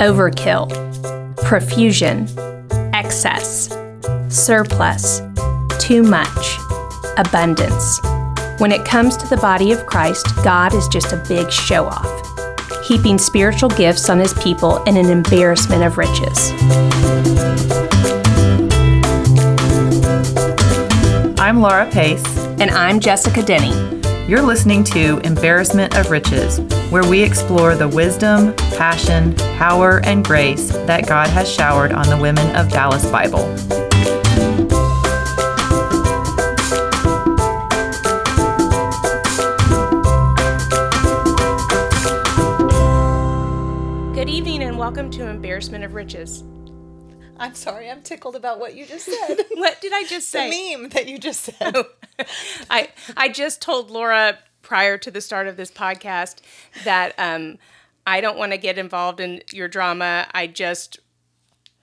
overkill, profusion, excess, surplus, too much, abundance. When it comes to the body of Christ, God is just a big show off, heaping spiritual gifts on his people in an embarrassment of riches. I'm Laura Pace. And I'm Jessica Denny. You're listening to Embarrassment of Riches, where we explore the wisdom, passion, power, and grace that God has showered on the women of Dallas Bible. Good evening and welcome to Embarrassment of Riches. I'm sorry, I'm tickled about what you just said. What did I just say? the say? meme that you just said. I I just told Laura prior to the start of this podcast that um, I don't want to get involved in your drama. I just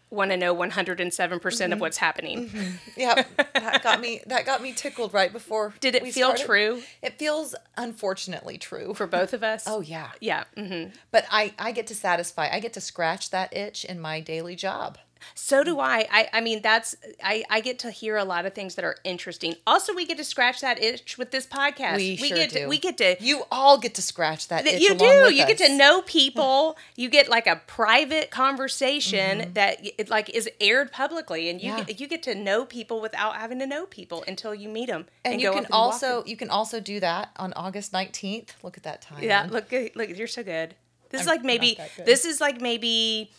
want to know 107% of what's happening. Yep, that got me. That got me tickled right before. Did it feel started. true It feels unfortunately true. for both of us? oh yeah, yeah. Mm-hmm. but I I get to satisfy. I get to scratch that itch in my daily job. So do I. I. I mean, that's I. I get to hear a lot of things that are interesting. Also, we get to scratch that itch with this podcast. We sure get do. To, we get to. You all get to scratch that. you do. You get to know people. you get like a private conversation that it like is aired publicly, and you Mm-hmm. Yeah. get, you get to know people without having to know people until you meet them. And, you go can and also you can also do that on August 19th. Look at that time. yeah. Look, look, you're so good. This is I'm like maybe. not that good. This is like maybe,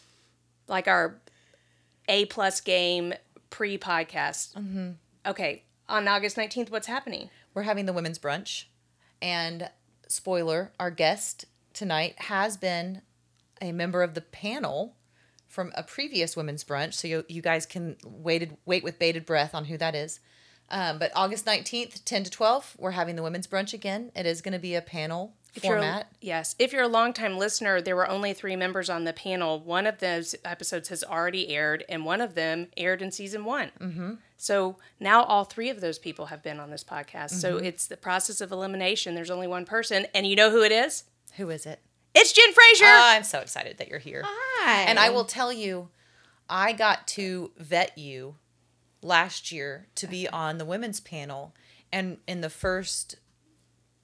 like our a plus game pre podcast. Mm-hmm. Okay, on August nineteenth, what's happening? we're having the women's brunch and spoiler our guest tonight has been a member of the panel from a previous women's brunch so you, you guys can waited wait with bated breath on who that is um, but august 19th 10 to 12 we're having the women's brunch again it is going to be a panel If you're a- yes. If you're a longtime listener, there were only three members on the panel. One of those episodes has already aired, and one of them aired in season one. Mm-hmm. So now all three of those people have been on this podcast. So Mm-hmm. it's the process of elimination. There's only one person, and you know who it is? who is it It's Jen Frazier. Oh, i'm so excited that you're here Hi. And I will tell you, I got to vet you last year to be on the women's panel. And in the first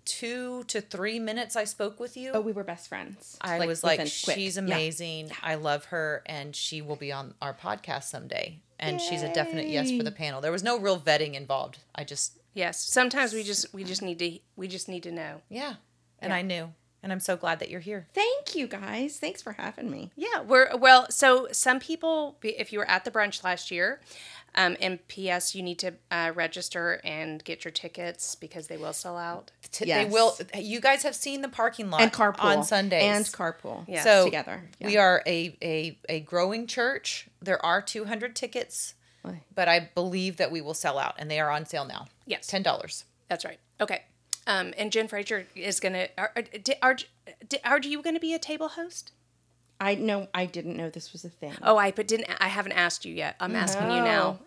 two to three minutes I spoke with you, Oh, we were best friends. I was like, within quick. she's Yeah. amazing. I love her. And she will be on our podcast someday. And she's a definite yes for the panel. There was no real vetting involved. I just, yes. Sometimes we just we just need to we just need to know. yeah. And I knew. And I'm so glad that you're here. Thank you guys. Thanks for having me. Yeah, we're well. So some people, if you were at the brunch last year, um, and P.S. you need to uh, register and get your tickets because they will sell out. T- Yes. They will, you guys have seen the parking lot And carpool on Sundays. and carpool. Yeah. so together. we are a, a a growing church there are 200 tickets Oy. but i believe that we will sell out and they are on sale now Yes. $10 That's right. Okay. Um, and Jen Frazier is gonna. Are are, are, are you gonna be a table host? I know. I didn't know this was a thing. Oh, I but didn't. I haven't asked you yet. I'm asking you now.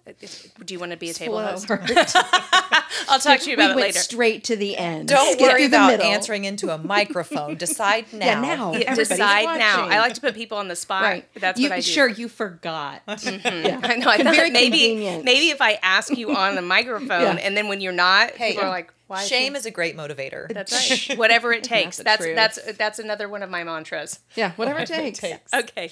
Do you want to be a table host? I'll talk to you we about it went later. straight to the end. don't Skip worry through the about middle. answering into a microphone decide now Yeah, now. Yeah, Everybody's decide now. I like to put people on the spot. Right. That's you, what I do. Sure, you forgot. Yeah. I know. I thought Very maybe convenient. maybe if I ask you on the microphone Yeah. and then when you're not, hey people are like, "Why?" shame she- is a great motivator That's right. Whatever it takes. the That's truth. that's that's another one of my mantras. Yeah, whatever it takes. Okay.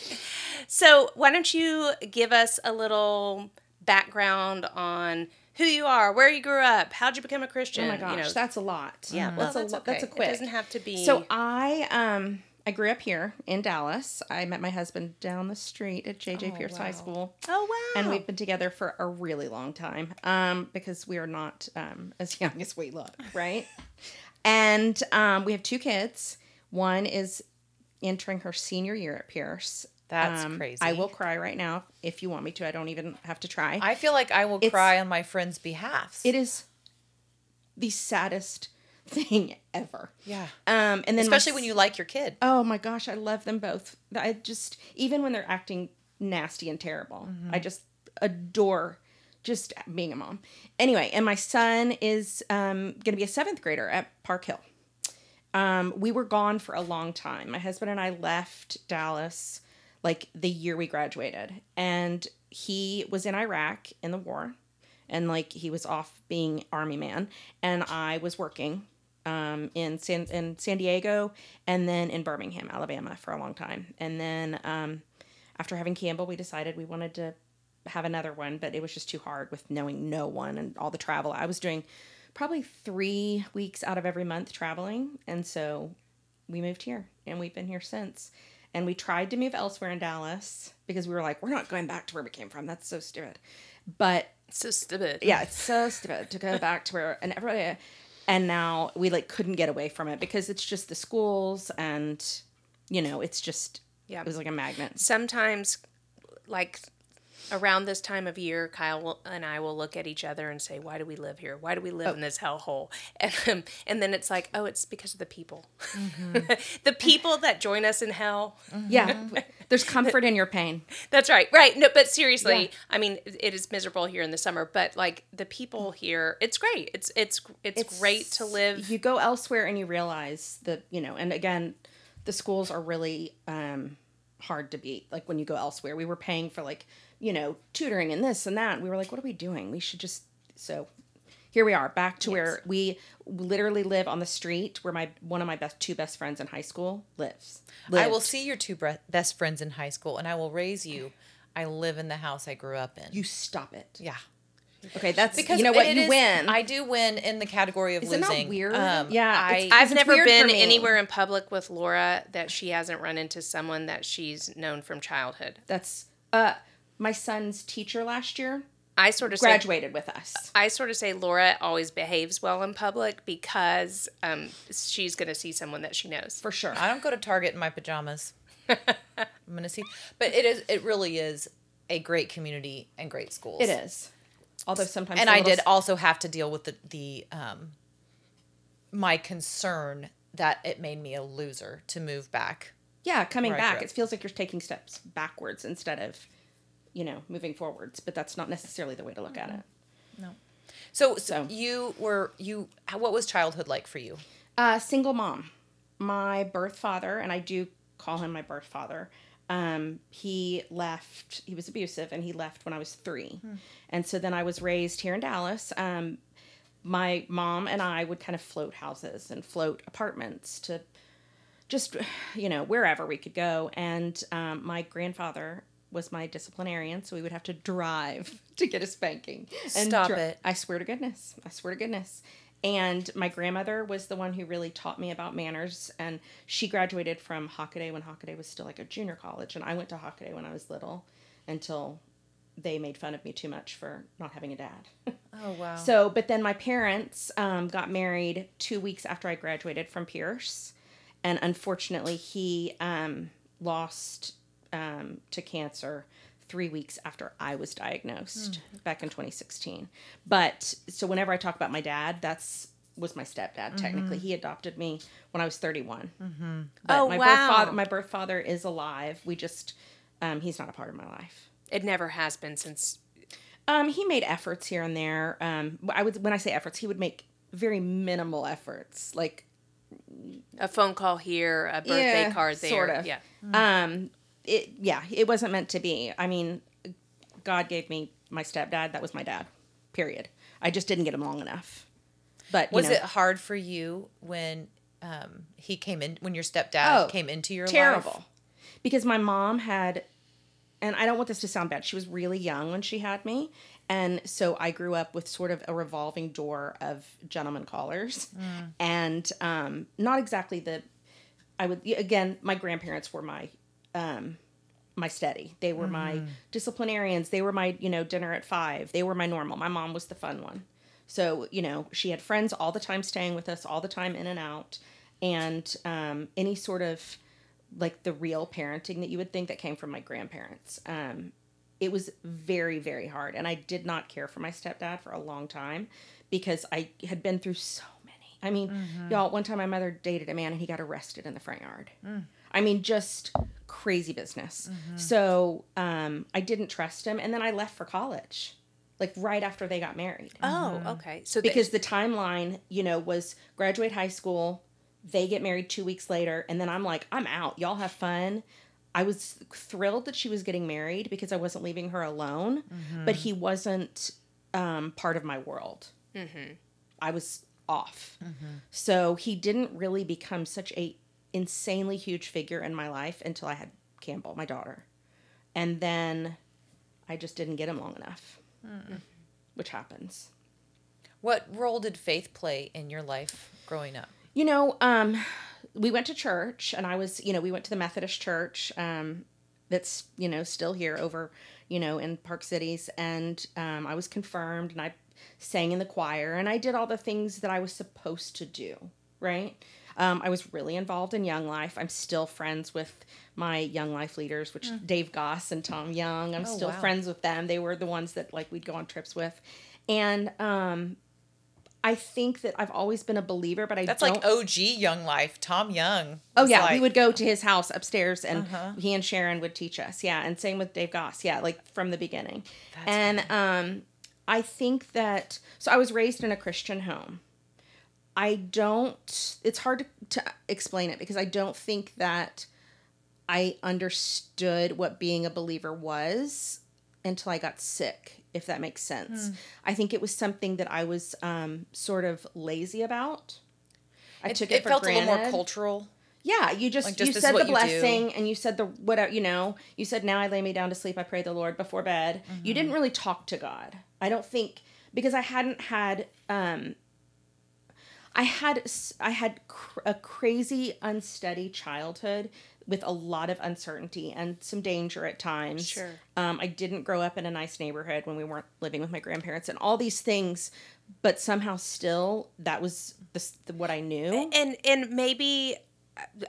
So why don't you give us a little background on who you are, where you grew up, how'd you become a Christian? Oh my gosh, you know. that's a lot. yeah, well, that's a that's, lo- okay. that's a quick. It doesn't have to be. So I um I grew up here in Dallas. I met my husband down the street at JJ Pearce High School. oh wow. and we've been together for a really long time um, because we are not um, as young as we look, right? and um, we have two kids. One is entering her senior year at Pearce. That's Um, crazy. I will cry right now if you want me to. I don't even have to try. i feel like i will It's- cry on my friends behalf it is the saddest thing ever. yeah Um, and then my especially when you like your kid Oh my gosh, I love them both. I just even when they're acting nasty and terrible, I just adore just being a mom. Anyway, and my son is um, going to be a seventh grader at Park Hill. Um, we were gone for a long time. My husband and I left Dallas like the year we graduated. And he was in Iraq in the war and like he was off being army man and I was working um, in San in San Diego and then in Birmingham, Alabama for a long time. And then um, after having Campbell, we decided we wanted to have another one, but it was just too hard with knowing no one and all the travel. I was doing probably three weeks out of every month traveling, and so we moved here, and we've been here since. And we tried to move elsewhere in Dallas because we were like, we're not going back to where we came from. That's so stupid. But So stupid. yeah, it's so stupid to go back to where and everybody and now we like couldn't get away from it because it's just the schools and you know, it's just Yeah. it was like a magnet. Sometimes, like around this time of year, Kyle will, and I will look at each other and say, "Why do we live here? Why do we live in this hellhole?" And um, and then it's like, "Oh, it's because of the people, the people that join us in hell." Yeah. There's comfort in your pain. That's right, right. No, but seriously, Yeah. I mean, it is miserable here in the summer, but like the people here, it's great. It's it's it's, great to live. You go elsewhere and you realize that, you know, and again, the schools are really um hard to beat. Like when you go elsewhere, we were paying for like, you know, tutoring and this and that. And we were like, what are we doing? We should just so here we are back to where we literally live on the street where my one of my best two best friends in high school lives. I will see your two bre- best friends in high school, and I will raise you. I live in the house I grew up in. You stop it. yeah, Okay, that's because you know what you is- win. I do win in the category of Is it losing. not weird? Um, yeah, I- it's- I've it's never weird been anywhere in public with Laura that she hasn't run into someone that she's known from childhood. That's uh my son's teacher last year I sort of say, graduated with us. I sort of say Laura always behaves well in public because um, she's going to see someone that she knows. For sure. I don't go to Target in my pajamas. I'm gonna see, but it is. It really is a great community and great schools. It is. Although sometimes and I did s- also have to deal with the the um my concern that it made me a loser to move back. Yeah, coming back, it feels like you're taking steps backwards instead of, you know, moving forwards. But that's not necessarily the way to look at it. So, so So- you were you. What was childhood like for you? Uh, single mom. My birth father, and I do call him my birth father. Um, he left. He was abusive, and he left when I was three, and so then I was raised here in Dallas. Um, my mom and I would kind of float houses and float apartments to just you know wherever we could go and um, my grandfather was my disciplinarian so we would have to drive to get a spanking and Stop dri- it. i swear to goodness i swear to goodness and my grandmother was the one who really taught me about manners and she graduated from hockaday when hockaday was still like a junior college and i went to hockaday when i was little until they made fun of me too much for not having a dad Oh wow. so, but then my parents um, got married two weeks after I graduated from Pearce, and unfortunately, he um, lost um, to cancer three weeks after I was diagnosed back in 2016. But so, whenever I talk about my dad, that's was my stepdad. Technically, he adopted me when I was 31. Mm-hmm. But Oh, my wow. birth father, my birth father is alive. We just um, he's not a part of my life. It never has been since. Um, he made efforts here and there. Um, I would when I say efforts, he would make very minimal efforts, like A phone call here, a birthday Yeah, card there. sort of. Yeah. um, it yeah, it wasn't meant to be. I mean, God gave me my stepdad. That was my dad. Period. I just didn't get him long enough. But was know, it hard for you when um he came in when your stepdad Oh, came into your terrible? life? Terrible. Because my mom had, and I don't want this to sound bad. She was really young when she had me, and so I grew up with sort of a revolving door of gentleman callers, and um, not exactly the. I would again. My grandparents were my um, my steady. They were my disciplinarians. They were my, you know, dinner at five. They were my normal. My mom was the fun one. So, you know, she had friends all the time staying with us, all the time in and out. And um, any sort of like the real parenting that you would think that came from my grandparents. Um, it was very, very hard. And I did not care for my stepdad for a long time because I had been through so many. I mean, y'all, one time my mother dated a man and he got arrested in the front yard. I mean, just crazy business. Mm-hmm. So um, I didn't trust him. And then I left for college, like right after they got married. Oh, mm-hmm. okay. So the- Because the timeline, you know, was graduate high school, they get married two weeks later, and then I'm like, I'm out. Y'all have fun. I was thrilled that she was getting married because I wasn't leaving her alone, mm-hmm. but he wasn't um, part of my world. I was off. So he didn't really become such a insanely huge figure in my life until I had Campbell, my daughter. And then I just didn't get him long enough. Which happens. What role did faith play in your life growing up? You know, um, we went to church, and I was, you know, we went to the Methodist church um, that's, you know, still here over, you know, in Park Cities, and um, I was confirmed, and I sang in the choir, and I did all the things that I was supposed to do, right? Um, I was really involved in Young Life. I'm still friends with my Young Life leaders, which Dave Goss and Tom Young. I'm Oh, still wow. friends with them. They were the ones that like we'd go on trips with, and um, I think that I've always been a believer, but I That's don't. like OG Young Life. Tom Young. Oh yeah, we like- Uh-huh. would go to his house upstairs, and he and Sharon would teach us. Yeah, and same with Dave Goss. Yeah, like from the beginning. and um, I think that so I was raised in a Christian home. I don't. It's hard to, to explain it because I don't think that I understood what being a believer was until I got sick. If that makes sense, I think it was something that I was um, sort of lazy about. I It, took it it, for felt a little more cultural. Yeah, you just, Like, just you said the you blessing and you said the whatever you know. You said now I lay me down to sleep. I pray the Lord before bed. Mm-hmm. You didn't really talk to God. I don't think because I hadn't had um. I had I had cr- a crazy unsteady childhood with a lot of uncertainty and some danger at times. Sure. Um, I didn't grow up in a nice neighborhood when we weren't living with my grandparents and all these things, but somehow still that was the, the what I knew. and and maybe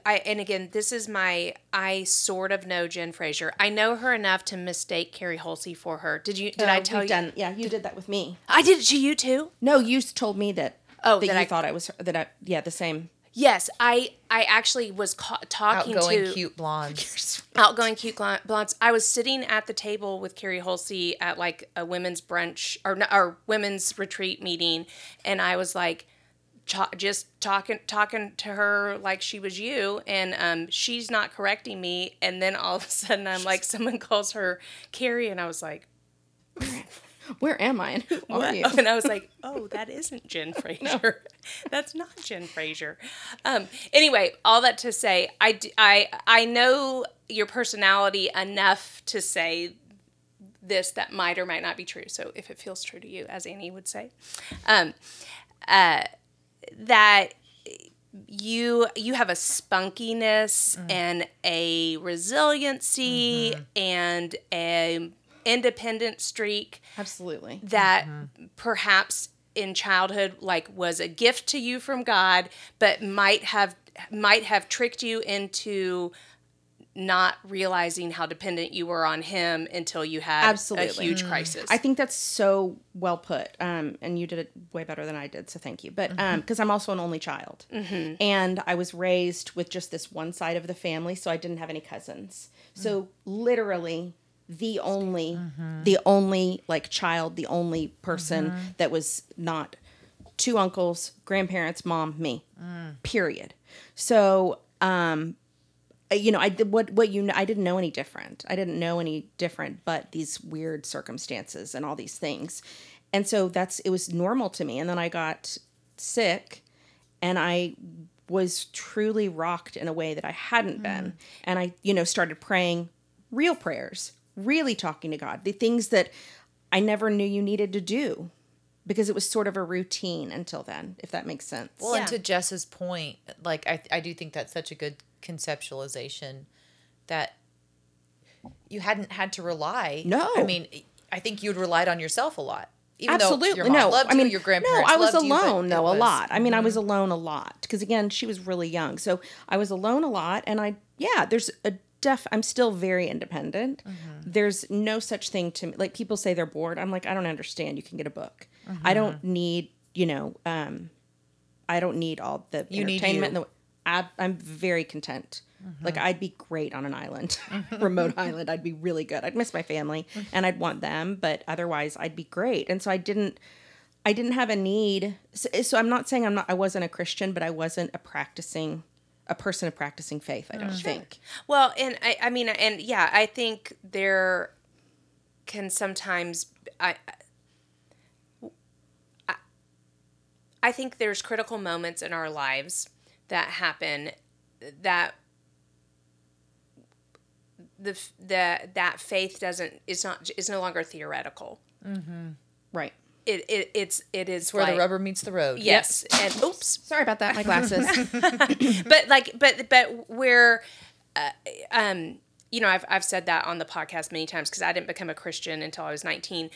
I and again this is my I sort of know Jen Frazier. I know her enough to mistake Carrie Halsey for her. Did you did I Uh, tell you? Done, yeah, you did that with me. I did it to you too. No, you told me that. Oh, that, that you I- thought I was that I yeah the same. Yes, I I actually was ca- talking to you. Outgoing, to cute blondes. outgoing cute gl- blondes. I was sitting at the table with Carrie Halsey at like a women's brunch or no- or women's retreat meeting, and I was like, cha- just talking talking to her like she was you, and um, she's not correcting me, and then all of a sudden I'm like, someone calls her Carrie, and I was like. Where am I and who are you? And I was like, oh, that isn't Jen Frazier. That's not Jen Frazier. Um, anyway, all that to say, I, I, I know your personality enough to say this that might or might not be true. So if it feels true to you, as Annie would say, um, uh, that you you have a spunkiness and a resiliency and a independent streak Absolutely. that mm-hmm. perhaps in childhood like was a gift to you from God but might have might have tricked you into not realizing how dependent you were on him until you had Absolutely. a huge mm. crisis. I think that's so well put. Um, and you did it way better than I did, so thank you. But um, mm-hmm. because I'm also an only child, mm-hmm. and I was raised with just this one side of the family, so I didn't have any cousins. So mm. literally, the only, the only like child, the only person that was not two uncles, grandparents, mom, me. Period. So um, uh, you know, I did what what you I didn't know any different. I didn't know any different, but these weird circumstances and all these things, and so that's it was normal to me. And then I got sick, and I was truly rocked in a way that I hadn't been. And I, you know, started praying real prayers, really talking to God, the things that I never knew you needed to do because it was sort of a routine until then, if that makes sense. Well, and to Jess's point, like I, I do think that's such a good conceptualization that you hadn't had to rely. No. I mean, I think you'd relied on yourself a lot. Even Absolutely though your mom no. loved I mean, you, your grandparents No, I was loved you, alone it though a was- Mm-hmm. lot. I mean, I was alone a lot because again, she was really young, so I was alone a lot. And I, yeah, there's a def. I'm still very independent. Mm-hmm. There's no such thing to me. Like people say they're bored. I'm like, I don't understand. You can get a book. Mm-hmm. I don't need, you know, um, I don't need all the You entertainment. the- I, I'm very content. Like I'd be great on an island, remote island. I'd be really good. I'd miss my family and I'd want them, but otherwise I'd be great. And so I didn't, I didn't have a need. So, so I'm not saying I'm not. I wasn't a Christian, but I wasn't a practicing a person of practicing faith. I don't mm. think. Well, and I, I mean, and yeah, I think there can sometimes I, I, I think there's critical moments in our lives that happen that the the that faith doesn't is not is no longer theoretical. Mm-hmm. Right. It, it it's it is It's where like- the rubber meets the road. Yes, and oops, Sorry about that. My glasses. but like but but where uh, um you know I've, I've said that on the podcast many times because i didn't become a christian until i was 19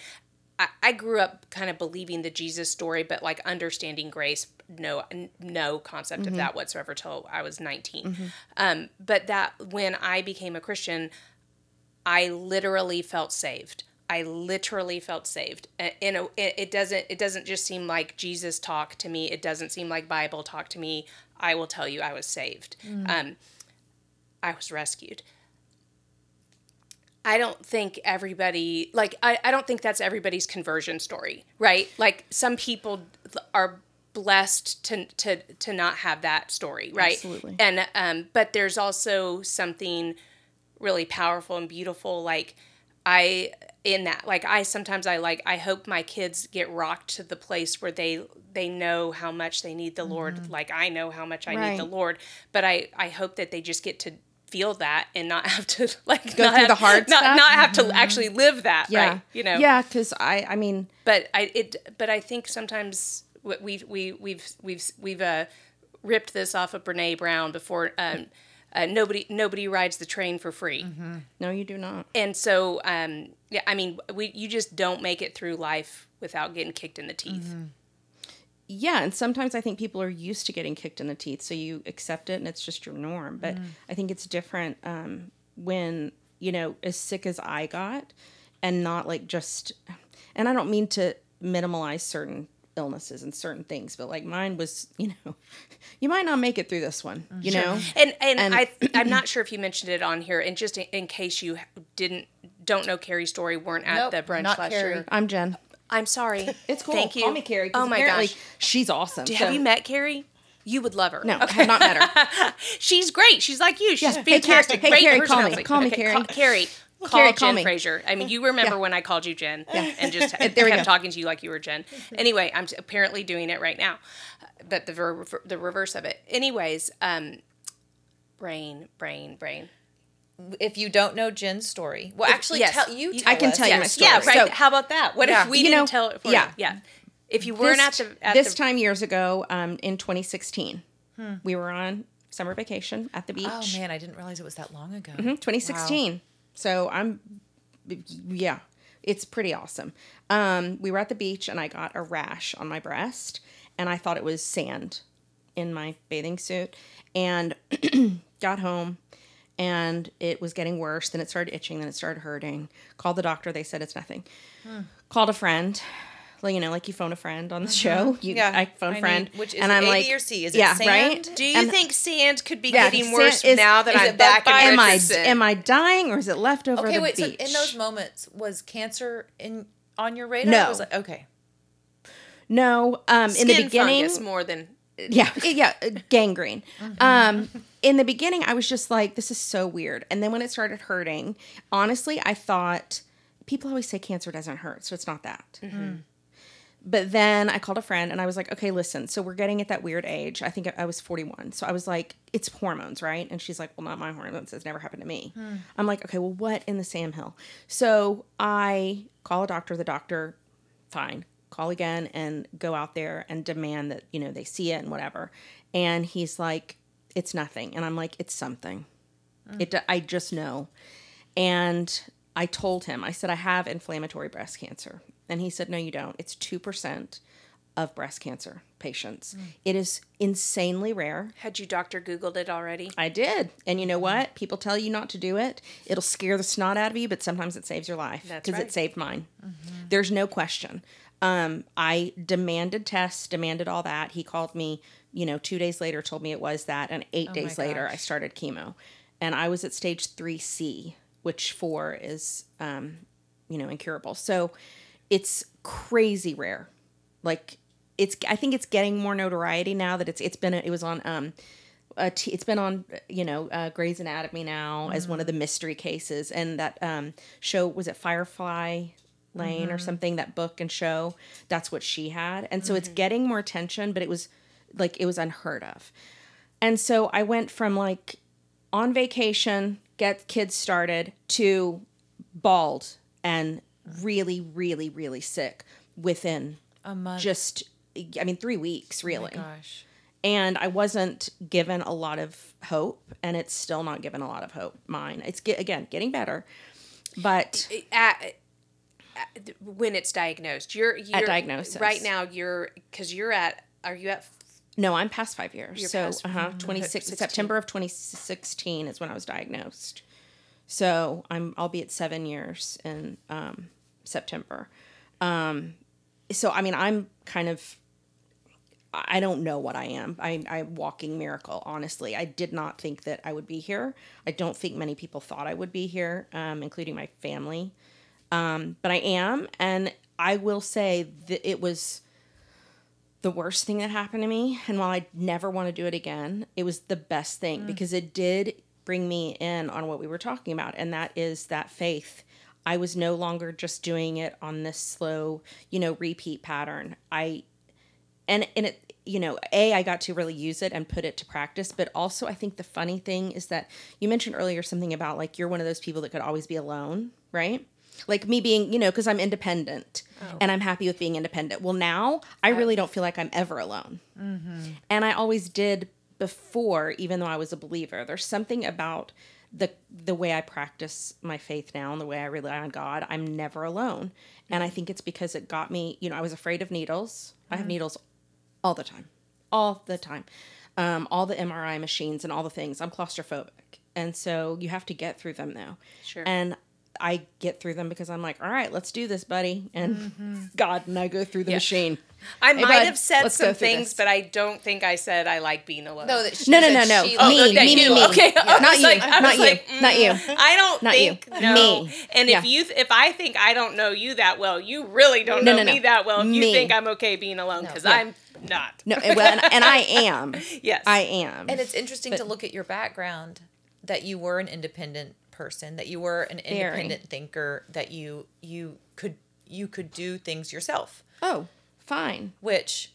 I, I grew up kind of believing the jesus story but like understanding grace no no concept of that whatsoever till i was 19 um, but that when i became a christian I literally felt saved. I literally felt saved. In a, it doesn't it doesn't just seem like Jesus talk to me. It doesn't seem like Bible talk to me. I will tell you, I was saved. Um, I was rescued. I don't think everybody like I, I don't think that's everybody's conversion story, right? Like some people are blessed to to to not have that story, right? Absolutely. And um but there's also something really powerful and beautiful like I in that like I sometimes I like I hope my kids get rocked to the place where they they know how much they need the Lord like I know how much I need the Lord but I I hope that they just get to feel that and not have to like Go through have- the hard not, stuff? not have to actually live that yeah. right you know Yeah, because I. I mean. but I it but I think sometimes w- we've we we've we've we've uh, ripped this off of Brene Brown before. Um, uh, nobody nobody rides the train for free, No, you do not. and so um, yeah, I mean we you just don't make it through life without getting kicked in the teeth. Yeah, and sometimes I think people are used to getting kicked in the teeth, so you accept it and it's just your norm. But I think it's different um, when, you know, as sick as I got and not like just, and I don't mean to minimalize certain illnesses and certain things, but like mine was, you know, you might not make it through this one, mm-hmm. you know? And and, And- I I'm not sure if you mentioned it on here, and just in, in case you didn't don't know Carrie's story, weren't at Nope, the brunch not last Carrie. year. I'm Jen. I'm sorry. It's cool. Thank you. Call me Carrie. 'cause Oh my gosh. She's awesome. Have so- you met Carrie? You would love her. No, I have not met her. She's great. She's like you. She's Yeah. Hey, Carrie- fantastic. hey, Carrie, call me. Call me, Okay, Carrie. Call, Carrie. Call Carrie, call Jen me. Frazier. I mean, you remember Yeah. when I called you Jen and just There kept go. talking to you like you were Jen. Anyway, I'm apparently doing it right now, but the ver- the reverse of it. Anyways, um, brain, brain, brain. If you don't know Jen's story, well, actually, yes. tell you. You- Tell I can us. tell you my story. Yeah, right. So- How about that? What Yeah. if we You didn't know, tell it for yeah. you? Yeah. If you weren't this, at the at this the, time years ago, um, in 2016, we were on summer vacation at the beach. Oh man, I didn't realize it was that long ago. Mhm, 2016. So I'm, yeah, it's pretty awesome. Um, we were at the beach and I got a rash on my breast, and I thought it was sand in my bathing suit, and got home. And it was getting worse. Then it started itching. Then it started hurting. Called the doctor. They said it's nothing. Called a friend. Well, you know, like you phone a friend on the show. You, Yeah, I phone I friend. which is and I'm A, like, B, or C? Is it yeah, sand? right? Do you And- think sand could be Yeah, getting worse is- now that I'm back in am I am I dying or is it left over Okay, the wait. beach? So in those moments, was cancer in on your radar? No. It, okay. No, um, in the Skin beginning, fungus more than yeah, yeah, uh, gangrene. Um, in the beginning, I was just like, this is so weird. And then when it started hurting, honestly, I thought people always say cancer doesn't hurt, so it's not that. But then I called a friend and I was like, okay, listen, so we're getting at that weird age. I think I was 41. So I was like, it's hormones, right? And she's like, well, not my hormones. It's never happened to me. Hmm. I'm like, okay, well, what in the Sam Hill? So I call a doctor. The doctor, fine, call again and go out there and demand that, you know, they see it and whatever. And he's like, it's nothing. And I'm like, it's something. Hmm. It, I just know. And I told him, I said, I have inflammatory breast cancer. And he said, No, you don't. It's 2% of breast cancer patients. It is insanely rare. Had you Doctor Googled it already? I did. And you know what? People tell you not to do it. It'll scare the snot out of you, but sometimes it saves your life because right. it saved mine. There's no question. Um, I demanded tests, demanded all that. He called me, you know, two days later, told me it was that. And eight days later, I started chemo. And I was at stage 3C, which four is, um, you know, incurable. So it's crazy rare. Like, it's, I think it's getting more notoriety now that it's, it's been, it was on, um, t- it's been on you know uh, Grey's Anatomy now as one of the mystery cases, and that um, show was it Firefly Lane or something that book and show? That's what she had, and so it's getting more attention, but it was like it was unheard of, and so I went from like on vacation, get kids started to bald and really, really, really sick within A month. just I mean three weeks really Gosh. and I wasn't given a lot of hope, and it's still not given a lot of hope. Mine, it's get, again getting better, but at, at- when it's diagnosed. You're, you're diagnosis. right now. You're because you're at. Are you at? no, I'm past five years. You're so, uh huh, 26 September of 2016 is when I was diagnosed. So I'm I'll be at seven years in um, September. Um, so I mean I'm kind of I don't know what I am. I, I'm walking miracle. Honestly, I did not think that I would be here. I don't think many people thought I would be here, um, including my family. Um, but I am, and I will say that it was the worst thing that happened to me. And while I never want to do it again, it was the best thing because it did bring me in on what we were talking about, and that is that faith. I was no longer just doing it on this slow, you know, repeat pattern. I and and it you know a i got to really use it and put it to practice but also i think the funny thing is that you mentioned earlier something about like you're one of those people that could always be alone right? Like me being you know because i'm independent oh. and i'm happy with being independent. Well now i really don't feel like i'm ever alone. Mm-hmm. And i always did before even though i was a believer. There's something about the the way i practice my faith now and the way i rely on god i'm never alone. And i think it's because it got me you know i was afraid of needles. I have needles all the time all the time. Um, all the mri machines and all the things. I'm claustrophobic. And so you have to get through them though Sure. and i get through them because i'm like all right let's do this buddy and god and i go through the machine I Hey, might bud, have said some things, this. but I don't think I said I like being alone. No, that she No, no, said no, no. she- Me, that me, me, you- me. Okay, I Not you, like- not you, like, mm, not you. I don't Not you. think no. Me. And Yeah. if you, th- if I think I don't know you that well, you really don't No, know no, no. me that well. If you think I'm okay being alone, because Yeah. I'm not. no well and, and i am Yes. i am And it's interesting to look at your background that you were an independent person, that you were an independent thinker, that you you could you could do things yourself, oh fine which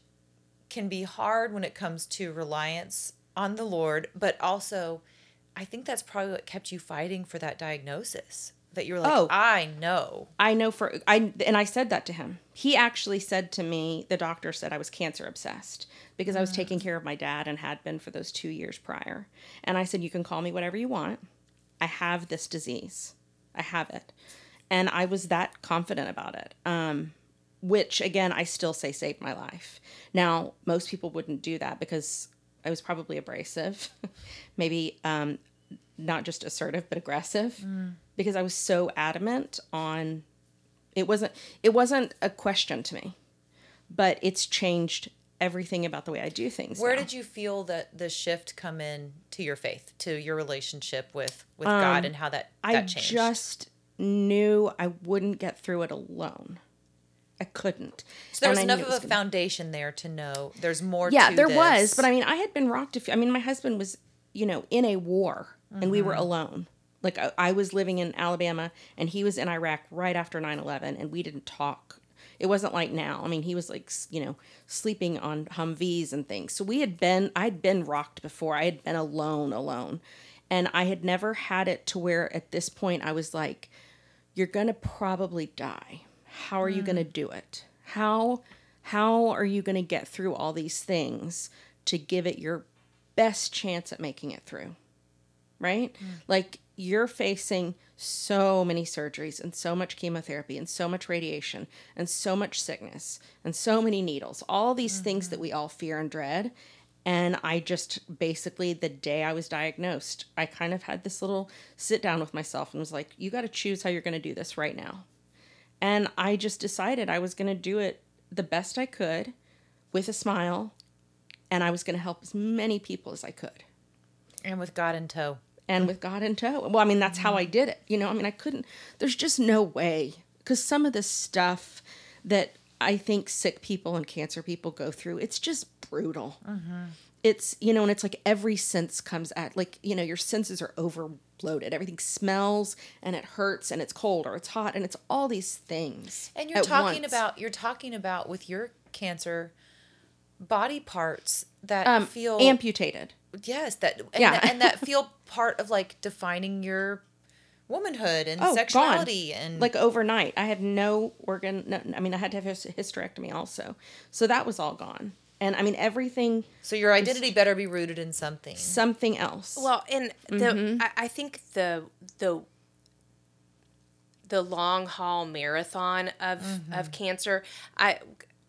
can be hard when it comes to reliance on the Lord, but also I think that's probably what kept you fighting for that diagnosis. That you were like, Oh. I know. I know for I and I said that to him. He actually said to me, the doctor said I was cancer obsessed because I was mm. taking care of my dad and had been for those 2 years prior. And I said you can call me whatever you want. I have this disease. I have it. And I was that confident about it. Um which again I still say saved my life. Now, most people wouldn't do that because I was probably abrasive. Maybe um not just assertive but aggressive because I was so adamant on it wasn't it wasn't a question to me but it's changed everything about the way I do things Where now. did you feel that the shift come in to your faith, to your relationship with with God and how that that Um, I changed? just knew I wouldn't get through it alone I couldn't so there was And enough of was a gonna- foundation there to know there's more yeah to there this. was but I mean I had been rocked a few I mean my husband was you know in a war and we were Mm-hmm. alone like I, I was living in Alabama and he was in Iraq right after 9/11 and we didn't talk it wasn't like now. I mean, he was like, you know, sleeping on Humvees and things. So we had been, I'd been rocked before. I had been alone, alone. And I had never had it to where at this point I was like, you're going to probably die. How are you going to mm. do it? How, how are you going to get through all these things to give it your best chance at making it through? Right? Mm. Like you're facing so many surgeries and so much chemotherapy and so much radiation and so much sickness and so many needles, all these things that mm-hmm. we all fear and dread. And I just basically, the day I was diagnosed, I kind of had this little sit down with myself and was like, you got to choose how you're going to do this right now. And I just decided I was going to do it the best I could with a smile and I was going to help as many people as I could and with God in tow. And with God in tow. Well, I mean, that's how I did it. You know, I mean, I couldn't, there's just no way. Because some of the stuff that I think sick people and cancer people go through, it's just brutal. it's you know and it's like every sense comes at like you know your senses are overloaded everything smells and it hurts and it's cold or it's hot and it's all these things And you're talking once. about you're talking about with your cancer body parts that um feel amputated yes that and, Yeah. that and that feel part of like defining your womanhood and Oh, gone. sexuality and like overnight i had no organ no, i mean i had to have a hysterectomy also so that was all gone and i mean everything so your identity better be rooted in something. something else Well, and the mm-hmm. I, I think the the the long haul marathon of mm-hmm. of cancer. I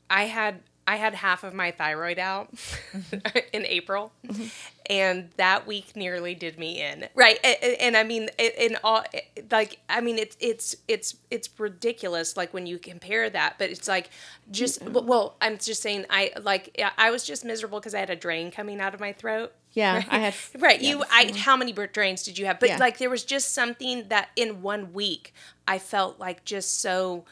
I had I had half of my thyroid out mm-hmm. in April, mm-hmm. and that week nearly did me in. Right, and, and I mean, in all like I mean, it's it's it's it's ridiculous. Like when you compare that, but it's like just well, I'm just saying. I like yeah, I was just miserable because I had a drain coming out of my throat. yeah i had Right. yeah, you I how many drains did you have? But Yeah. like there was just something that in one week I felt like just so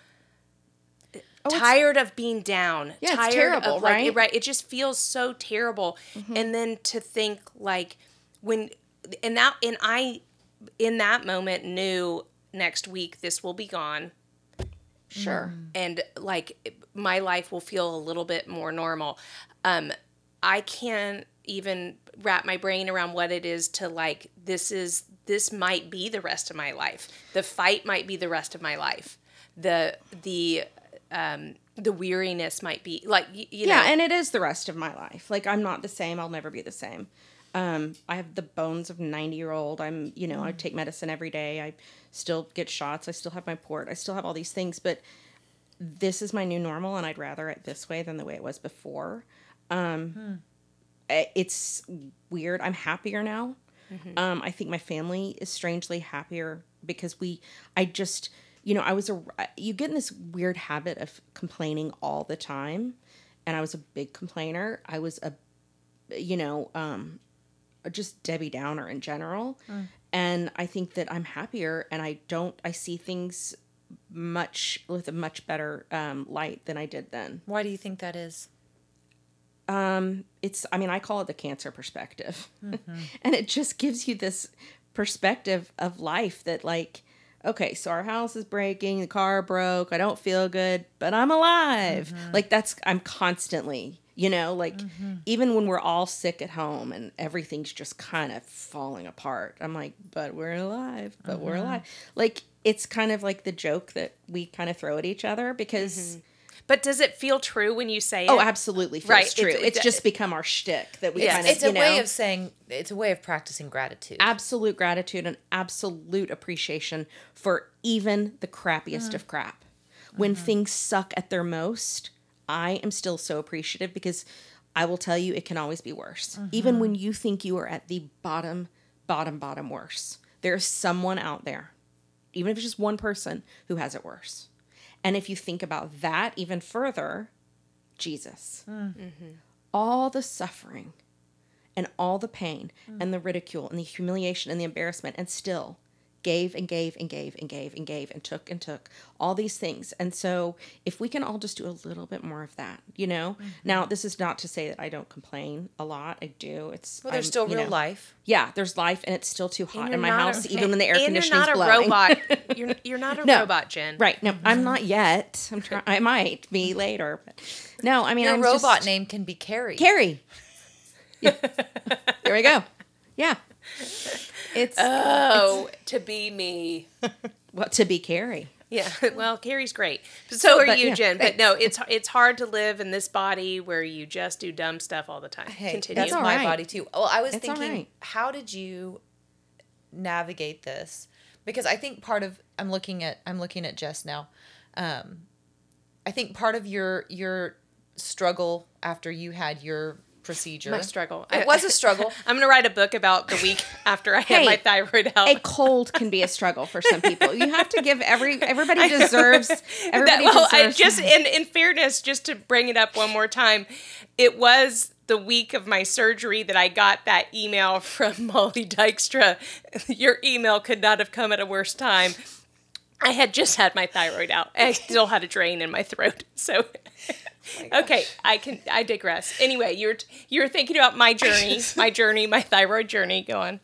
tired of being down. Oh, Yeah, it's tired terrible, of like right? it, right. It just feels so terrible. And then to think like when and that and I in that moment knew next week this will be gone sure and like my life will feel a little bit more normal. Um, I can't even wrap my brain around what it is to like this is this might be the rest of my life. The fight might be the rest of my life. The the um, the weariness might be like you know. yeah and it is the rest of my life. Like i'm not the same i'll never be the same. Um, i have the bones of 90 year old i'm you know i take medicine every day i still get shots i still have my port i still have all these things but this is my new normal and i'd rather it this way than the way it was before. Um, i- it's weird i'm happier now. Um, i think my family is strangely happier because we i just you know i was a you get in this weird habit of complaining all the time and i was a big complainer. I was a you know um just debbie downer in general. And i think that i'm happier and i don't i see things much with a much better um, light than i did then. Why do you think that is? um it's i mean i call it the cancer perspective. And it just gives you this perspective of life that like okay so our house is breaking the car broke i don't feel good but i'm alive. Mm-hmm. Like that's i'm constantly you know like mm-hmm. even when we're all sick at home and everything's just kind of falling apart i'm like but we're alive but we're uh-huh. alive. Like it's kind of like the joke that we kind of throw at each other because mm-hmm. But does it feel true when you say oh, it? Oh, absolutely feels Right, true. it- it's just become our shtick that we Yes. kind of, It's a you know, way of saying it's a way of practicing gratitude. absolute gratitude and absolute appreciation for even the crappiest of mm. crap. When mm-hmm. things suck at their most, I am still so appreciative because I will tell you it can always be worse. Even mm-hmm. when you think you are at the bottom, bottom, bottom worse, there's someone out there, even if it's just one person, who has it worse. And if you think about that even further, Jesus, mm. mm-hmm. all the suffering and all the pain and the ridicule and the humiliation and the embarrassment and still gave and gave and gave and gave and gave and took and took all these things. And so if we can all just do a little bit more of that you know? Mm-hmm. Now this is not to say that i don't complain a lot. I do. It's well, there's I'm, still real know, life. yeah there's life and it's still too hot in my house a- even when the air and conditioning's you're not a robot. You're you're not a No. robot, Jen. right. No i'm not mm-hmm. yet. I'm trying i might be later but no i mean Your i'm robot just, name can be Carrie. carrie. Yeah. there we go. Yeah it's Oh, to be me. well to be carrie Yeah, well, Carrie's great. But so, are but, you, yeah, Jen. But no, it's it's hard to live in this body where you just do dumb stuff all the time. Hey, Continue. that's all my right. body too. Well, I was It's thinking, right. how did you navigate this? Because I think part of I'm looking at I'm looking at Jess now. Um, I think part of your your struggle after you had your procedure. my struggle. It was a struggle. I'm gonna write a book about the week after I had my thyroid out. a cold can be a struggle for some people. You have to give every everybody deserves everybody that, well, I just in in fairness, just to bring it up one more time, it was the week of my surgery that I got that email from Molly Dykstra. Your email could not have come at a worse time. I had just had my thyroid out. I still had a drain in my throat, so Okay, I can. I digress. Anyway, you're you're thinking about my journey, my journey, my thyroid journey. Go on.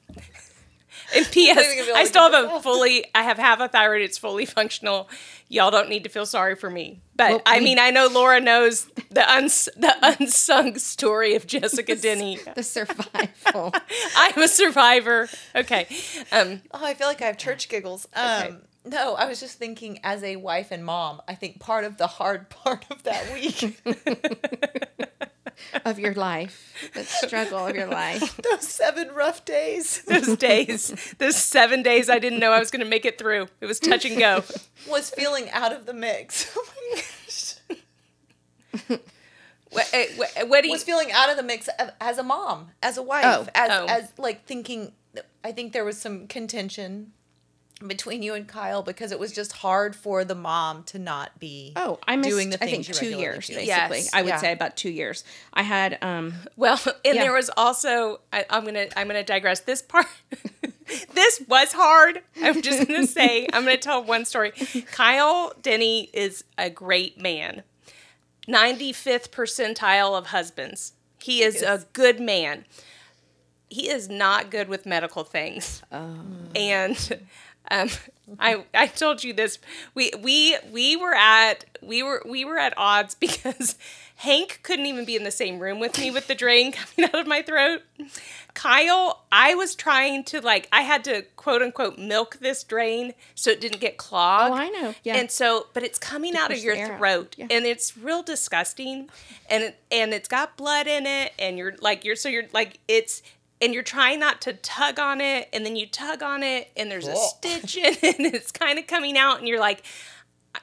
And P.S. gonna be able I still have a fully. I have half a thyroid. It's fully functional. Y'all don't need to feel sorry for me. But Well, I mean, I know Laura knows the uns the unsung story of Jessica Denny. The survival. I'm a survivor. Okay. Um, Oh, I feel like I have church giggles. Um, no, I was just thinking as a wife and mom, I think part of the hard part of that week, of your life, the struggle of your life. those seven rough days, those days, those seven days, I didn't know I was going to make it through. It was touch and go. was feeling out of the mix. Oh my gosh. What, eh, what, what do you? was feeling out of the mix as a mom, as a wife, Oh. as Oh. as like thinking. I think there was some contention between you and Kyle because it was just hard for the mom to not be. Oh, I missed. doing the I think two years do. basically. Yes. I would Yeah. say about two years. I had um Well, and Yeah. there was also I, I'm gonna I'm gonna digress. This part, this was hard. I'm just gonna say I'm gonna tell one story. Kyle Denny is a great man, 95th percentile of husbands. He is a good man. He is not good with medical things, and um, I I told you this. We we we were at we were we were at odds because Hank couldn't even be in the same room with me with the drain coming out of my throat. Kyle, I was trying to like I had to quote unquote milk this drain so it didn't get clogged. Oh, I know. Yeah. And so, but it's coming out of your throat, Yeah. and it's real disgusting, and it, and it's got blood in it, and you're like you're so you're like it's and you're trying not to tug on it, and then you tug on it, and there's a stitch in it, and it's kind of coming out, and you're like,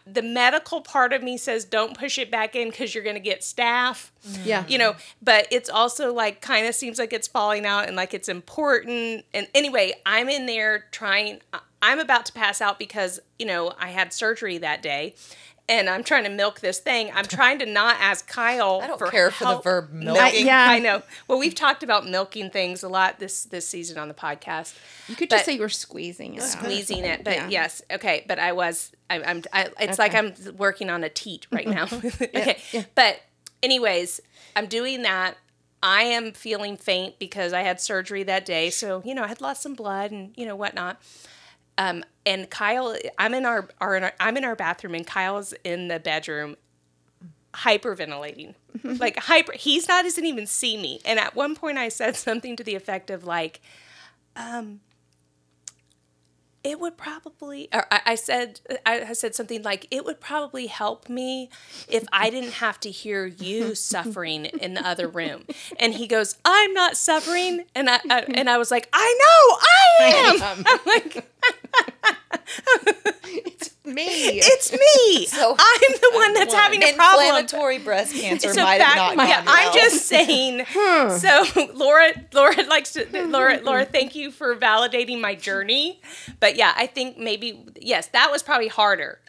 the medical part of me says don't push it back in because you're gonna get staph mm-hmm. yeah. you know but it's also like kind of seems like it's falling out and like it's important and anyway i'm in there trying i'm about to pass out because you know i had surgery that day and i'm trying to milk this thing i'm trying to not ask kyle I don't for care for the verb milking. milking. yeah. i know well we've talked about milking things a lot this this season on the podcast You could just say you were squeezing it. out. squeezing it but Yeah. yes okay but i was I, i'm I, it's like i'm working on a teat right now okay yeah. but anyways i'm doing that i am feeling faint because i had surgery that day so you know i had lost some blood and you know whatnot um, and kyle i'm in our, our, in our i'm in our bathroom and kyle's in the bedroom hyperventilating. Like hyper he's not doesn't even see me. And at one point i said something to the effect of like um, it would probably or I, I said I, I said something like it would probably help me if i didn't have to hear you suffering in the other room. And he goes i'm not suffering. And i, I and i was like i know i am. I'm like Me. it's me So- i'm one having a problem Inflammatory breast cancer so might back- have not yeah, I'm just saying. So Laura, Laura likes to. Laura, Laura, thank you for validating my journey. But yeah, I think maybe yes, that was probably harder.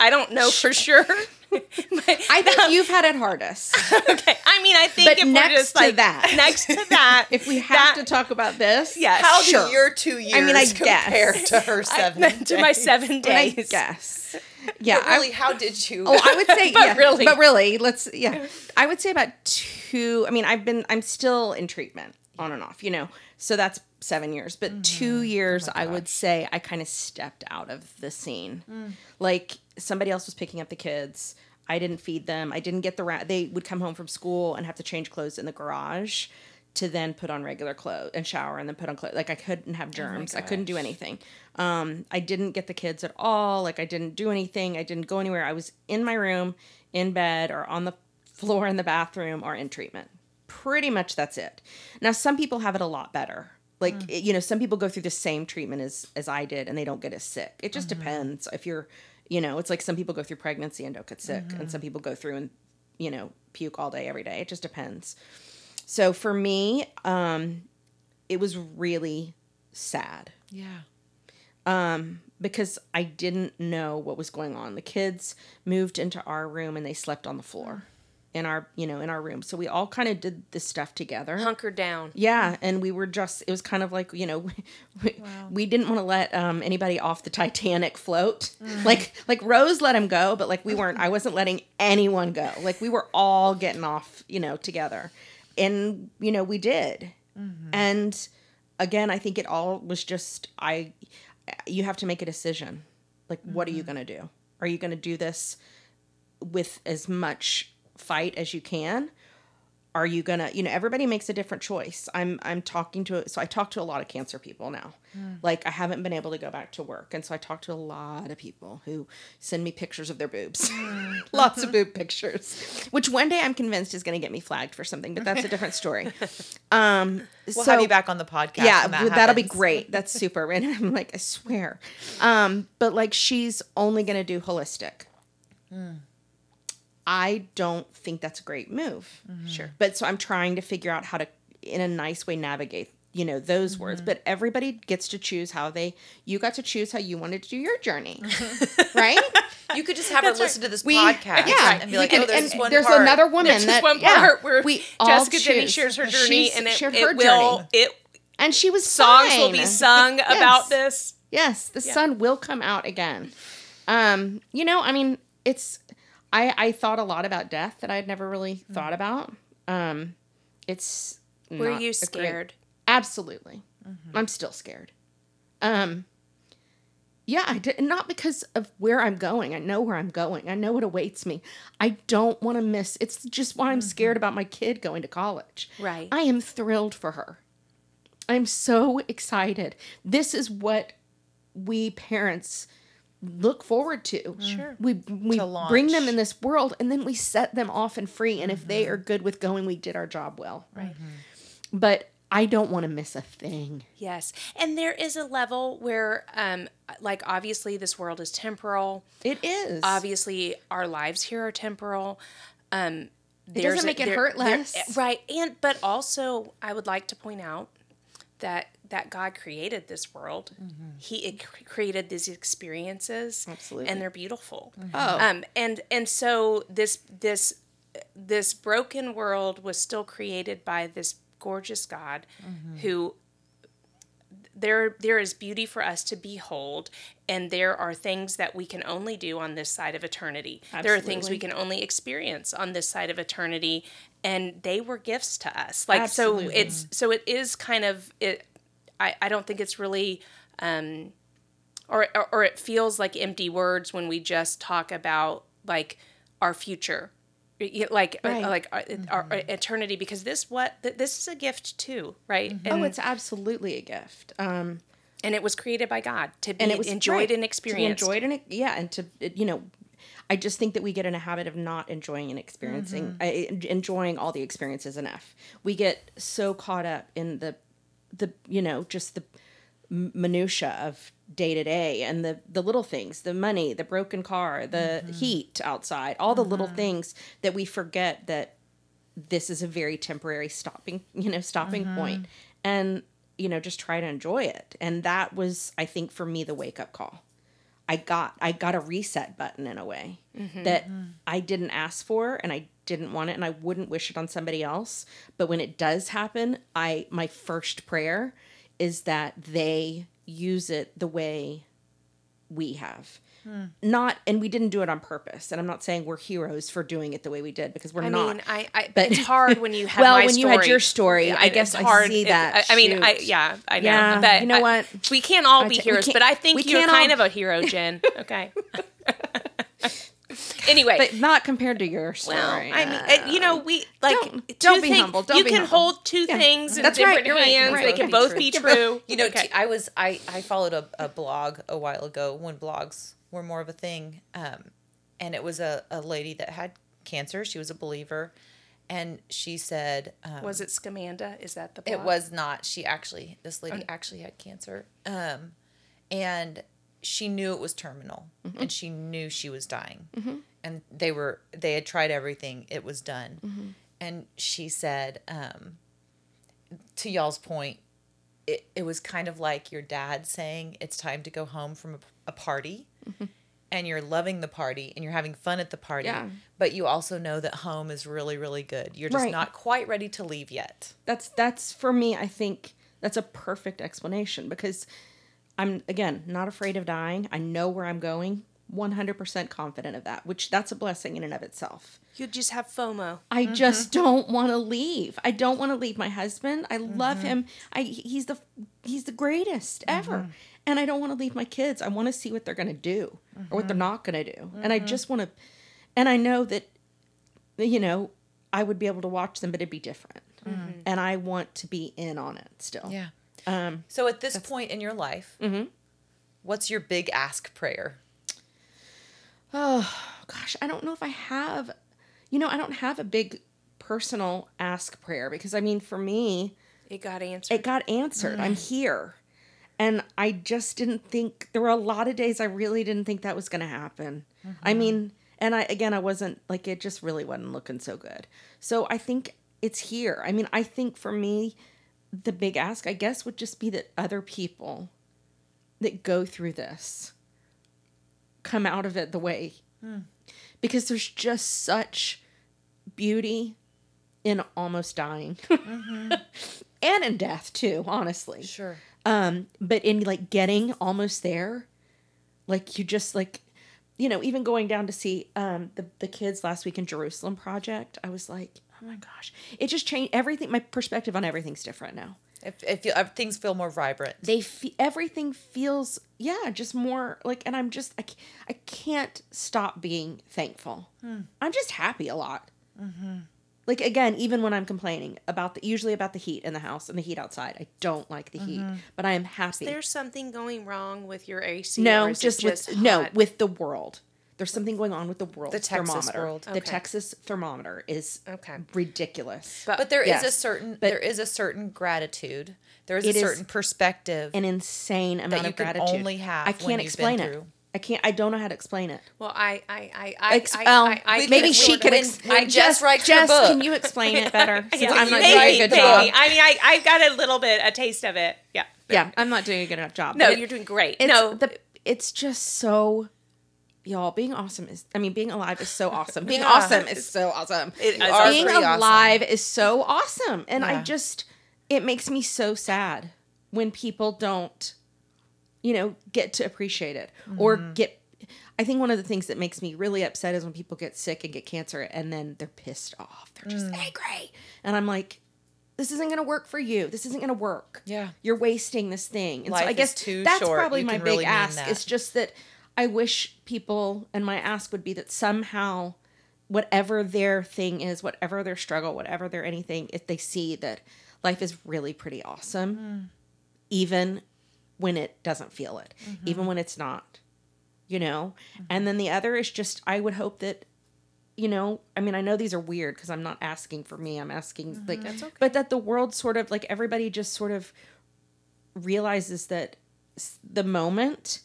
I don't know for sure. But- I think you've had it hardest. okay. I mean, I think But if next we're just to like that. next to that, If we have that- to talk about this, yes, How Sure. do your two years I mean, I compare guess. to her seven? to my seven but I days. guess. Yeah. But I- really, how did you? Oh, I would say, But yeah, really. but really, let's, yeah, I would say about two. I mean, I've been, I'm still in treatment on and off, you know, so that's seven years, but two mm-hmm. years, oh I would say I kind of stepped out of the scene. Mm. Like somebody else was picking up the kids. I didn't feed them. I didn't get the ra- they would come home from school and have to change clothes in the garage to then put on regular clothes and shower and then put on clothes. Like I couldn't have germs. I couldn't do anything. Um, I didn't get the kids at all. Like I didn't do anything. I didn't go anywhere. I was in my room, in bed, or on the floor in the bathroom, or in treatment. Pretty much that's it. Now some people have it a lot better. Like it- you know, some people go through the same treatment as as I did, and they don't get as sick. It just depends. If you're, you know, it's like some people go through pregnancy and don't get sick, and some people go through and you know puke all day every day. It just depends. So for me, um, it was really sad yeah. Um, because I didn't know what was going on. The kids moved into our room and they slept on the floor. In our you know in our room. So we all kind of did this stuff together. Hunkered down. yeah and we were just it was kind of like you know we, we didn't want to let um, anybody off the titanic float. Mm. Like like rose let him go but like we weren't i wasn't letting anyone go. Like we were all getting off you know together. And you know we did. Mm-hmm. And again i think it all was just i you have to make a decision. Like what are you mm-hmm. going to do? Are you going to do this with as much fight as you can are you gonna you know everybody makes a different choice. I'm i'm talking to so i talk to a lot of cancer people now. Like i haven't been able to go back to work and so i talk to a lot of people who send me pictures of their boobs. Lots of boob pictures which one day i'm convinced is going to get me flagged for something but that's a different story. Um We'll so have you back on the podcast. yeah that that'll be great. That's super random. I'm like i swear. Um but like she's only gonna do holistic i don't think that's a great move mm-hmm. Sure. but so i'm trying to figure out how to in a nice way navigate you know those mm-hmm. words but everybody gets to choose how they you got to choose how you wanted to do your journey mm-hmm. right You could just have her listen to this We- podcast yeah, and be like, and- oh, there's and one there's part. another woman There's that just one yeah, where we all Jessica Jenny choose. shares her journey, She's and it, shared it her will journey. it and she was songs will be sung Yes. about this. Yes, the sun will come out again. Um, you know, I mean, it's I I thought a lot about death that I'd never really thought about. Um, it's Were you a great- scared? Absolutely. I'm still scared. Um yeah, I did, not because of where I'm going. I know where I'm going. I know what awaits me. I don't want to miss. It's just why I'm scared about my kid going to college. Right. I am thrilled for her. I'm so excited. This is what we parents look forward to. Sure. We we To bring them in this world and then we set them off and free and if they are good with going, we did our job well. Right. But I don't want to miss a thing. Yes. And there is a level where, um, like, obviously, this world is temporal. It is. Obviously, our lives here are temporal. Um, It doesn't a- make it there- hurt there- less. right. And, but also, I would like to point out that that God created this world. Mm-hmm. He it cr- created these experiences, Absolutely. and they're beautiful. Mm-hmm. Oh. Um, and and so this this this broken world was still created by this gorgeous God mm-hmm. who there there is beauty for us to behold and there are things that we can only do on this side of eternity there are things we can only experience on this side of eternity and they were gifts to us like so it's so it is kind of it i i don't think it's really um or or, or it feels like empty words when we just talk about like our future Y- like uh, Right. like our, our eternity because this what th- this is a gift too right oh, and it's absolutely a gift. Um, and it was created by God to be and it was enjoyed right, and experienced. enjoyed and yeah, and to you know, I just think that we get in a habit of not enjoying and experiencing, uh, enjoying all the experiences enough. We get so caught up in the, the you know, just the minutia of day to day and the the little things, the money, the broken car, the mm-hmm. heat outside, all the little mm-hmm. things that we forget that this is a very temporary stopping you know stopping mm-hmm. point. and you know just try to enjoy it. And that was i think for me the wake up call. I got i got a reset button in a way that i didn't ask for and i didn't want it and i wouldn't wish it on somebody else but when it does happen i my first prayer is that they use it the way we have hmm. not and we didn't do it on purpose and i'm not saying we're heroes for doing it the way we did because we're I not mean, I, I But- it's hard when you have Well, when you had your story, I It's guess I see It- that. I, I mean, I yeah, I know. Yeah, but you know I- what? We can't all be t- heroes, but I think you're kind all- of a hero, Jen. Okay. anyway, but not compared to your story well, I mean, you know, we like Don't- two don't be thing- humble, don't you be can humble. hold two Yeah. things in That's right, different right, hands. right. They Both can be both true. be true. You know, okay. t- I was I I followed a, a blog a while ago when blogs were more of a thing, um, and it was a, a lady that had cancer. She was a believer, and she said, um, was it Scamanda? Is that the? It was not. She actually, this lady actually had cancer. Um, and she knew it was terminal mm-hmm. and she knew she was dying. Mm-hmm. And they were, they had tried everything, it was done. Mm-hmm. And she said, um, to y'all's point, it, it was kind of like your dad saying it's time to go home from a, a party. and you're loving the party and you're having fun at the party, Yeah. but you also know that home is really, really good. You're just Right. not quite ready to leave yet. that's that's for me i think that's a perfect explanation because i'm again not afraid of dying. I know where i'm going. 100% confident of that which that's a blessing in and of itself. You just have FOMO. i mm-hmm. just don't want to leave. I don't want to leave my husband. I love mm-hmm. him. I he's the he's the greatest mm-hmm. ever. And i don't want to leave my kids. I want to see what they're going to do or what they're not going to do. And i just want to and i know that you know i would be able to watch them but it'd be different. And i want to be in on it still. Yeah. Um So at this point in your life, mm-hmm. what's your big ask prayer? oh gosh i don't know if i have you know i don't have a big personal ask prayer because i mean for me It got answered. it got answered. I'm mm. here. And i just didn't think there were a lot of days i really didn't think that was going to happen. I mm-hmm. mean and i again i wasn't like it just really wasn't looking so good. So i think it's here. I mean i think for me the big ask i guess would just be that other people that go through this come out of it the way. Because there's just such beauty in almost dying. And in death too honestly. Sure. um but in like getting almost there like you just like you know even going down to see um the, the kids last week in jerusalem project i was like oh my gosh. It just changed everything my perspective on everything's different now. If, if you, if things feel more vibrant. they fe- everything feels yeah just more like and i'm just i, I can't stop being thankful. Hmm. I'm just happy a lot. Mm-hmm. Like again even when i'm complaining about the usually about the heat in the house and the heat outside i don't like the heat mm-hmm. but i am happy. There's something going wrong with your AC. or no is it just, just with no with the world there's something going on with the world The Texas thermometer world. the texas thermometer is Okay. ridiculous But there is a Yes, certain but- there is a certain gratitude. There is a It is certain perspective. an insane amount you of can gratitude only have i can't you've been explain it through. i can't i don't know how to explain it Well, I, I, I, I, Ex- I, well, I, I, maybe she afford could. it. Ex- when Jes writes her Jes, book. can you explain it better? Since Yeah, I'm not maybe, doing a good maybe. job. I mean, I, I've got a little bit, a taste of it. Yeah. Yeah, I'm not doing a good enough job. No, it- you're doing great. No, the. It's just so. Y'all being awesome is. I mean, being alive is so awesome. Being Yeah. awesome is so awesome. It is being pretty awesome. alive is so awesome, and I just. It makes me so sad when people don't, you know, get to appreciate it or Mm-hmm. get. I think one of the things that makes me really upset is when people get sick and get cancer and then they're pissed off. They're just Mm. angry. And I'm like, this isn't going to work for you. This isn't going to work. Yeah. You're wasting this thing. And so I Life is guess too that's short. probably You my can big really mean ask. that. It's just that I wish people, and my ask would be that somehow, whatever their thing is, whatever their struggle, whatever their anything, if they see that life is really pretty awesome, Hmm. even when it doesn't feel it, Mm-hmm. even when it's not, you know? And then the other is just, I would hope that, you know, I mean, I know these are weird because I'm not asking for me, I'm asking like, but that the world sort of like everybody just sort of realizes that the moment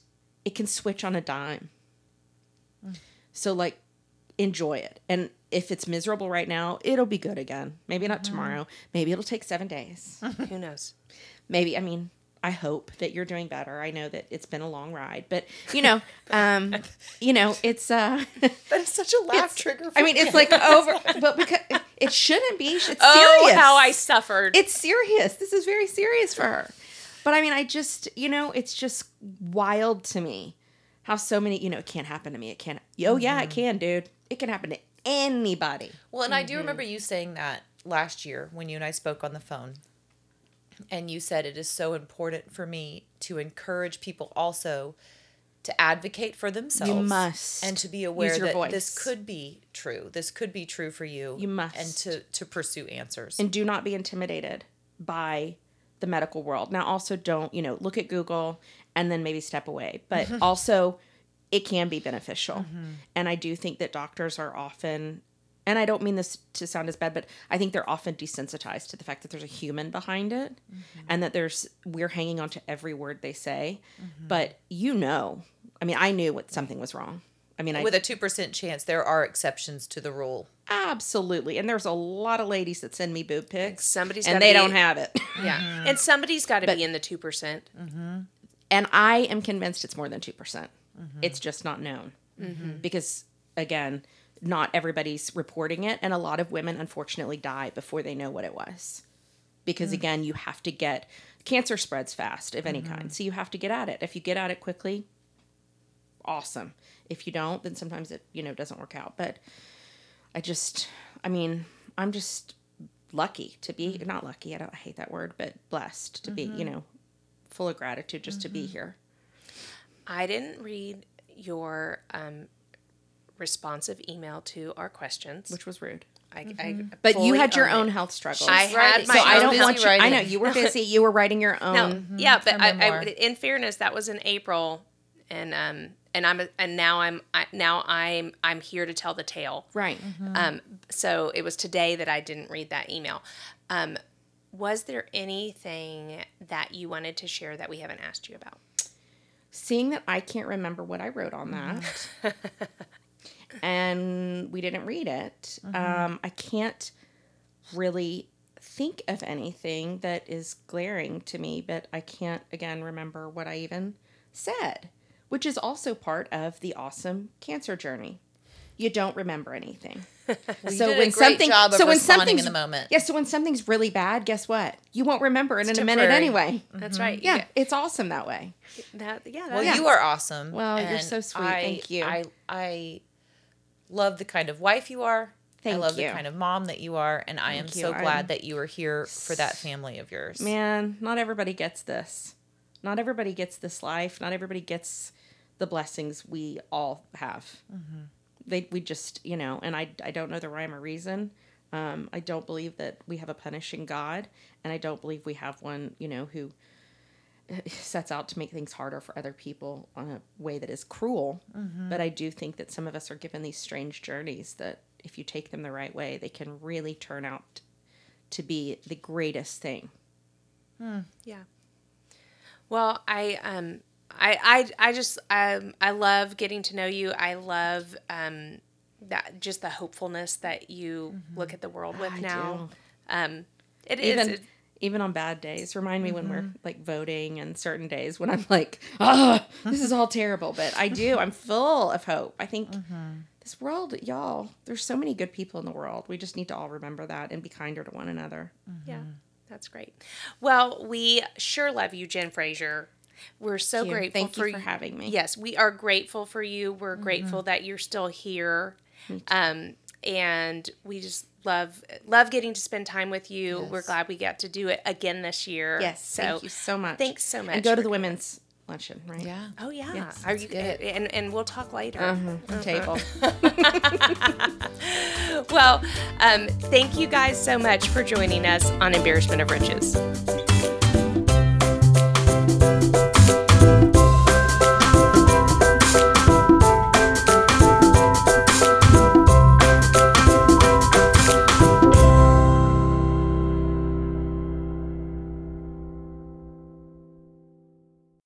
it can switch on a dime. So like enjoy it. And if it's miserable right now, it'll be good again. Maybe not tomorrow. Maybe it'll take 7 days. who knows? Maybe I mean, I hope that you're doing better. I know that it's been a long ride, but you know, um you know, it's uh That is such a laugh trigger. For I mean, it's like over but because it shouldn't be. It's serious. Oh, how I suffered. It's serious. This is very serious for her. But I mean, I just, you know, it's just wild to me how so many, you know, it can't happen to me. It can't. Oh, yeah, Mm-hmm. it can, dude. It can happen to anybody. Well, and I do remember you saying that last year when you and I spoke on the phone. And you said it is so important for me to encourage people also to advocate for themselves. must and to be aware your that this could be true. This could be true for you. You must. and to to pursue answers. And do not be intimidated by the medical world. Now, also don't, you know, look at Google and then maybe step away. But also, it can be beneficial. Mm-hmm. And I do think that doctors are often, and I don't mean this to sound as bad, but I think they're often desensitized to the fact that there's a human behind it mm-hmm. and that there's, we're hanging on to every word they say. Mm-hmm. But you know, I mean, I knew what something was wrong. I mean, With a two percent chance, there are exceptions to the rule. Absolutely, and there's a lot of ladies that send me boob pics, Somebody's and they be- don't have it. yeah. Mm-hmm. And somebody's got to be in the 2%. Mm-hmm. and I am convinced it's more than 2%. Mm-hmm. It's just not known because again, not everybody's reporting it, and a lot of women unfortunately die before they know what it was. Because mm. again, you have to get cancer spreads fast of any kind, so you have to get at it. If you get at it quickly, awesome. If you don't, then sometimes it you know doesn't work out. But I just, I mean, I'm just lucky to be mm-hmm. not lucky. I don't I hate that word, but blessed to be you mm-hmm. know full of gratitude just to be mm-hmm. here. I didn't read your um, responsive email to our questions. which was rude. I, I But you had your own own it. health struggles. I had my so I don't want you. I know you were busy. You were writing your own. No, yeah, but I, I, in fairness, that was in April, and um, and I'm and now I'm I, now I'm I'm here to tell the tale. Right. Um, so it was today that I didn't read that email. Um, was there anything that you wanted to share that we haven't asked you about? Seeing that I can't remember what I wrote on that, and we didn't read it, um, I can't really think of anything that is glaring to me. But I can't again remember what I even said, which is also part of the awesome cancer journey. You don't remember anything. so when something, so when responding in the moment. yeah, so when something's really bad, guess what? You won't remember it in a minute temporary. anyway. That's right. Yeah, it's awesome that way. That, yeah. Well, That, you are awesome. Well, you're so sweet. I, Thank you. I I love the kind of wife you are. Thank you. I love you. the kind of mom that you are, and I am you. so I'm- glad that you are here for that family of yours. Man, not everybody gets this. Not everybody gets this life. Not everybody gets the blessings we all have. They we just you know, and I I don't know the rhyme or reason. Um, I don't believe that we have a punishing God, and I don't believe we have one you know who sets out to make things harder for other people on a way that is cruel. But I do think that some of us are given these strange journeys that if you take them the right way, they can really turn out to be the greatest thing. Yeah. Well, I um I I I just um I love getting to know you. I love um that just the hopefulness that you look at the world with I now. do. Um it is even it- even on bad days remind me when we're like voting and certain days when i'm like ah this is all terrible but i do i'm full of hope i think this world y'all there's so many good people in the world we just need to all remember that and be kinder to one another Yeah, that's great. Well, we sure love you, Jen Frazier. We're so Thank you. grateful Thank you for for you- having me. Yes, we are grateful for you. We're grateful that you're still here. Um, and we just love love getting to spend time with you. We're glad we got to do it again this year. yes So thank you so much thanks so much and go to the women's luncheon right Yeah. Oh yeah. Yes, Are you, good? and and we'll talk later. uh-huh. table Well, um, thank you guys so much for joining us on Embarrassment of Riches.